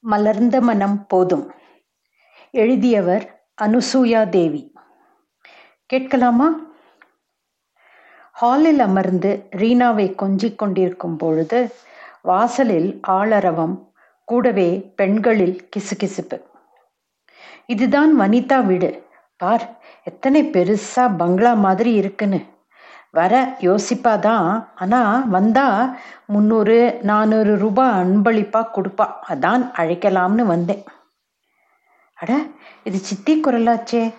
மலர்ந்த மனம் போதும். எழுதியவர் அனுசூயா தேவி. கேட்கலாமா? ஹாலில் அமர்ந்து ரீனாவை கொஞ்சிக் கொண்டிருக்கும் பொழுது வாசலில் ஆளரவம் கூடவே பெண்களில் கிசுகிசுப்பு. இதுதான் வனிதா வீடு. பார் எத்தனை பெருசா பங்களா மாதிரி இருக்குன்னு. வர யோசிப்பாதான். ஆனால் வந்தா முந்நூறு நானூறு ரூபாய் அன்பளிப்பாக கொடுப்பா. அதான் அழைக்கலாம்னு வந்தேன். அட இது சித்தி குரலாச்சே.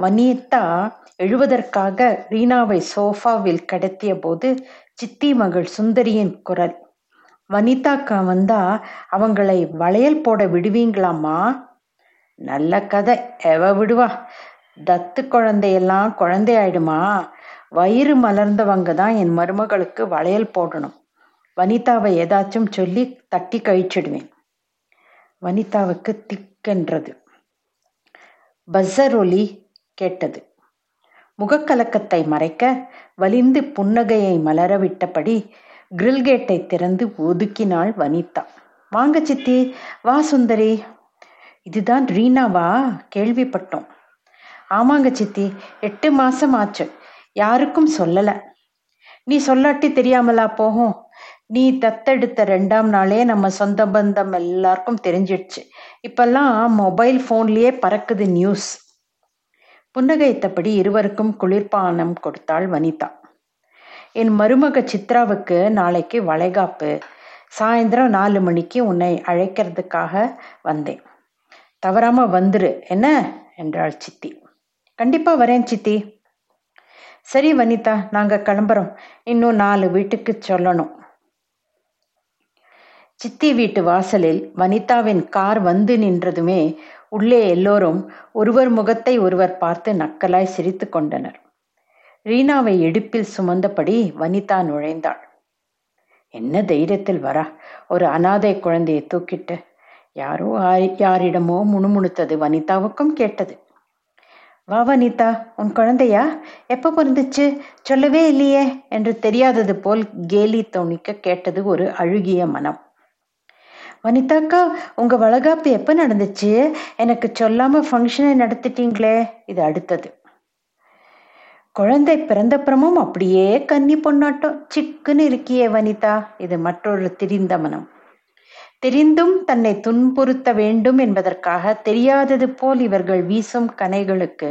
வனிதா எழுவதற்காக ரீனாவை சோஃபாவில் கடத்திய போது சித்தி மகள் சுந்தரியின் குரல். வனிதாக்கா வந்தா அவங்களை வளையல் போட விடுவீங்களாம்மா? நல்ல கதை. எவ விடுவா? தத்து குழந்தையெல்லாம் குழந்தையாயிடுமா? வயிறு மலர்ந்தவங்க தான் என் மருமகளுக்கு வளையல் போடணும். வனிதாவை ஏதாச்சும் சொல்லி தட்டி கழிச்சிடுவேன். வனிதாவுக்கு திக்கென்றது. பஸ்ஸர் ஒலி கேட்டது. முகக்கலக்கத்தை மறைக்க வலிந்து புன்னகையை மலரவிட்டபடி கிரில் கேட்டை திறந்து ஒதுக்கினாள் வனிதா. வாங்க சித்தி வா சுந்தரி. இதுதான் ரீனாவா? கேள்விப்பட்டோம். ஆமாங்க சித்தி எட்டு மாசம் ஆச்சு. யாருக்கும் சொல்லல. நீ சொல்லாட்டி தெரியாமலா போகும்? நீ தத்தெடுத்த ரெண்டாம் நாளே நம்ம சொந்த பந்தம் எல்லாருக்கும் தெரிஞ்சிடுச்சு. இப்பெல்லாம் மொபைல் போன்லயே பறக்குது நியூஸ். புன்னகைத்தபடி இருவருக்கும் குளிர்பானம் கொடுத்தாள் வனிதா. என் மருமக சித்ராவுக்கு நாளைக்கு வளைகாப்பு. சாயந்தரம் நாலு மணிக்கு உன்னை அழைக்கிறதுக்காக வந்தேன். தவறாம வந்துரு. என்ன? என்றாள் சித்தி. கண்டிப்பா வரேன் சித்தி. சரி வனிதா நாங்கள் கிளம்புறோம். இன்னும் நாலு வீட்டுக்கு சொல்லணும். சித்தி வீட்டு வாசலில் வனிதாவின் கார் வந்து நின்றதுமே உள்ளே எல்லோரும் ஒருவர் முகத்தை ஒருவர் பார்த்து நக்கலாய் சிரித்து கொண்டனர். ரீனாவை இடுப்பில் சுமந்தபடி வனிதா நுழைந்தாள். என்ன தைரியத்தில் வரா? ஒரு அனாதை குழந்தையை தூக்கிட்டு. யாரோ யாரிடமோ முணுமுணுத்தது வனிதாவுக்கும் கேட்டது. வா வனிதா உன் குழந்தையா? எப்போ பிறந்துச்சு? சொல்லவே இல்லையே என்று தெரியாதது போல் கேலி தோணிக்க கேட்டது ஒரு அழுகிய மனம். வனிதாக்கா உங்க வளகாப்பு எப்போ நடந்துச்சு? எனக்கு சொல்லாம ஃபங்க்ஷனை நடத்திட்டீங்களே. இது அடுத்தது. குழந்தை பிறந்தப்புறமும் அப்படியே கன்னி பொண்ணாட்டம் சிக்குன்னு இருக்கியே வனிதா. இது மற்றொரு திரிந்த மனம். தெரிந்தும் தன்னை துன்புறுத்த வேண்டும் என்பதற்காக தெரியாதது போல் இவர்கள் வீசும் கனைகளுக்கு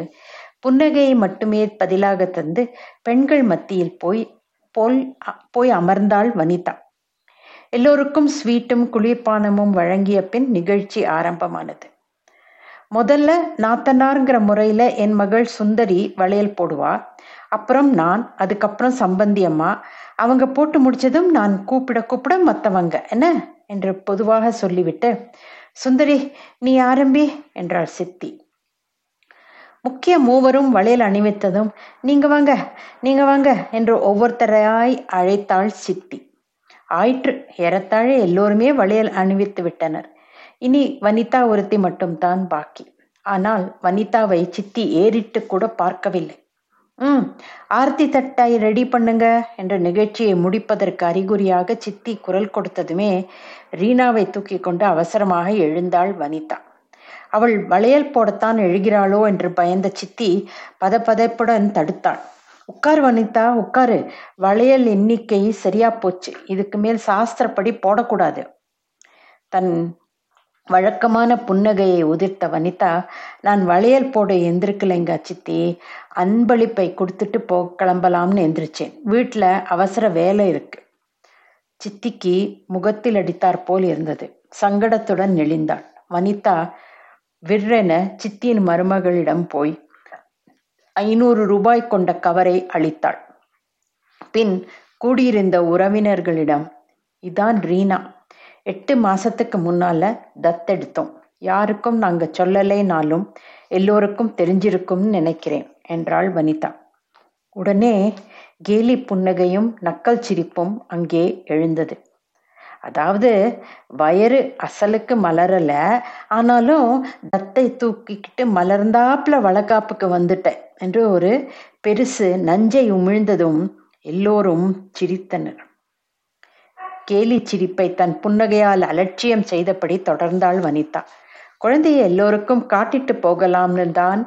புன்னகையை மட்டுமே பதிலாக தந்து பெண்கள் மத்தியில் போய் போல் போய் அமர்ந்தாள் வனிதா. எல்லோருக்கும் ஸ்வீட்டும் குளிர்பானமும் வழங்கிய பின் நிகழ்ச்சி ஆரம்பமானது. முதல்ல நாத்தனார்ங்கிற முறையில என் மகள் சுந்தரி வளையல் போடுவா அப்புறம் நான் அதுக்கப்புறம் சம்பந்தியம்மா அவங்க போட்டு முடிச்சதும் நான் கூப்பிட கூப்பிட மத்தவங்க என்ன? என்று பொதுவாக சொல்லிவிட்டு சுந்தரி நீ ஆரம்பி என்றாள் சித்தி. முக்கிய மூவரும் வளையல் அணிவித்ததும் நீங்க வாங்க நீங்க வாங்க என்று ஒவ்வொருத்தராய் அழைத்தாள் சித்தி. ஆயிற்று ஏறத்தாழ எல்லோருமே வளையல் அணிவித்து விட்டனர். இனி வனிதா ஒருத்தி மட்டும்தான் பாக்கி. ஆனால் வனிதாவை சித்தி ஏறிட்டு கூட பார்க்கவில்லை. ம் ஆர்த்தி தட்டை ரெடி பண்ணுங்க என்ற நிகழ்ச்சியை முடிப்பதற்கு அறிகுறியாக சித்தி குரல் கொடுத்ததுமே ரீனாவை தூக்கி கொண்டு அவசரமாக எழுந்தாள் வனிதா. அவள் வளையல் போடத்தான் எழுகிறாளோ என்று பயந்த சித்தி பதப்பதைப்புடன் தடுத்தாள். உட்கார் வனிதா உட்காரு. வளையல் எண்ணிக்கை சரியா போச்சு. இதுக்கு மேல் சாஸ்திரப்படி போடக்கூடாது. தன் வழக்கமான புன்னகையை உதிர்த்த வனிதா நான் வளையல் போட எந்திருக்கலைங்க சித்தி. அன்பளிப்பை கொடுத்துட்டு போ கிளம்பலாம்னு எந்திரிச்சேன். வீட்டில் அவசர வேலை இருக்கு. சித்திக்கு முகத்தில் அடித்தார் போல் இருந்தது. சங்கடத்துடன் நெளிந்தாள் வனிதா விற்றென சித்தியின் மருமகளிடம் போய் ஐநூறு ரூபாய் கொண்ட கவரை அளித்தாள். பின் கூடியிருந்த உறவினர்களிடம் இதான் ரீனா. எட்டு மாசத்துக்கு முன்னால தத்தெடுத்தோம் யாருக்கும் நாங்க சொல்லலைனாலும் எல்லோருக்கும் தெரிஞ்சிருக்கும்னு நினைக்கிறேன் என்றாள் வனிதா. உடனே கேலி புன்னகையும் நக்கல் சிரிப்பும் அங்கே எழுந்தது. அதாவது வயறு அசலுக்கு மலரல ஆனாலும் தத்தை தூக்கிக்கிட்டு மலர்ந்தாப்புல வளக்காப்புக்கு வந்துட்டேன் என்று ஒரு பெருசு நஞ்சை உமிழ்ந்ததும் எல்லோரும் சிரித்தனர். கேலி சிரிப்பை தன் புன்னகையால் அலட்சியம் செய்தபடி தொடர்ந்தாள் வனிதா. குழந்தையை எல்லோருக்கும் காட்டிட்டு போகலாம்னு தான்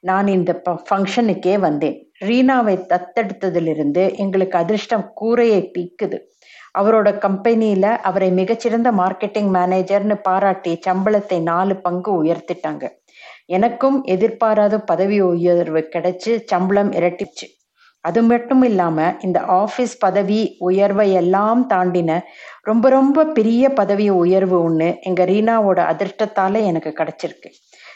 நான் இந்த ஃபங்க்ஷனுக்கே வந்தேன். ரீனாவை தத்தெடுத்ததிலிருந்து எங்களுக்கு அதிர்ஷ்டம் கூரையை பீக்குது. அவரோட கம்பெனியில அவரை மிகச்சிறந்த மார்க்கெட்டிங் மேனேஜர்னு பாராட்டி சம்பளத்தை நாலு பங்கு உயர்த்திட்டாங்க. எனக்கும் எதிர்பாராத பதவி உயர்வு கிடைச்சு சம்பளம் இரட்டிச்சு. அது மட்டும் இல்லாம இந்த ஆஃபீஸ் பதவி உயர்வை எல்லாம் தாண்டின ரொம்ப ரொம்ப பெரிய பதவி உயர்வு ஒன்று எங்க ரீனாவோட அதிர்ஷ்டத்தால எனக்கு கிடைச்சிருக்கு.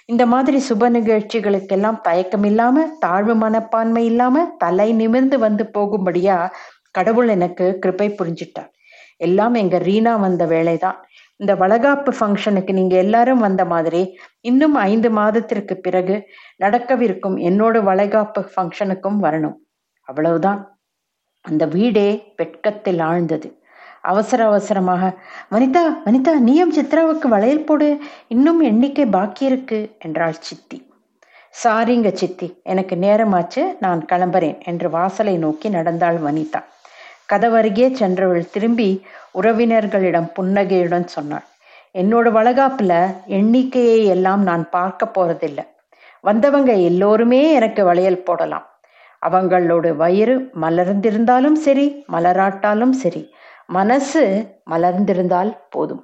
இந்த மாதிரி சுப நிகழ்ச்சிகளுக்கெல்லாம் தயக்கம் இல்லாம தாழ்வு மனப்பான்மை இல்லாம தலை நிமிர்ந்து வந்து போகும்படியா கடவுள் எனக்கு கிருப்பை புரிஞ்சிட்டார். எல்லாம் எங்க ரீனா வந்த வேலைதான். இந்த வளகாப்பு ஃபங்க்ஷனுக்கு நீங்க எல்லாரும் வந்த மாதிரி இன்னும் ஐந்து மாதத்திற்கு பிறகு நடக்கவிருக்கும் என்னோட வளைகாப்பு ஃபங்க்ஷனுக்கும் வரணும். அவ்வளவுதான். அந்த வீடே வெட்கத்தில் ஆழ்ந்தது. அவசர அவசரமாக வனிதா வனிதா நீயும் சித்ராவுக்கு வளையல் போடு? இன்னும் எண்ணிக்கை பாக்கி இருக்கு என்றாள் சித்தி. சாரிங்க சித்தி எனக்கு நேரமாச்சு நான் கிளம்புறேன் என்று வாசலை நோக்கி நடந்தாள் வனிதா. கதவருகே சென்றவள் திரும்பி உறவினர்களிடம் புன்னகையுடன் சொன்னாள். என்னோட வளகாப்புல எண்ணிக்கையை எல்லாம் நான் பார்க்க போறதில்லை. வந்தவங்க எல்லோருமே எனக்கு வளையல் போடலாம். அவங்களோட வயிறு மலர்ந்திருந்தாலும் சரி மலராட்டாலும் சரி மனசு மலர்ந்திருந்தால் போதும்.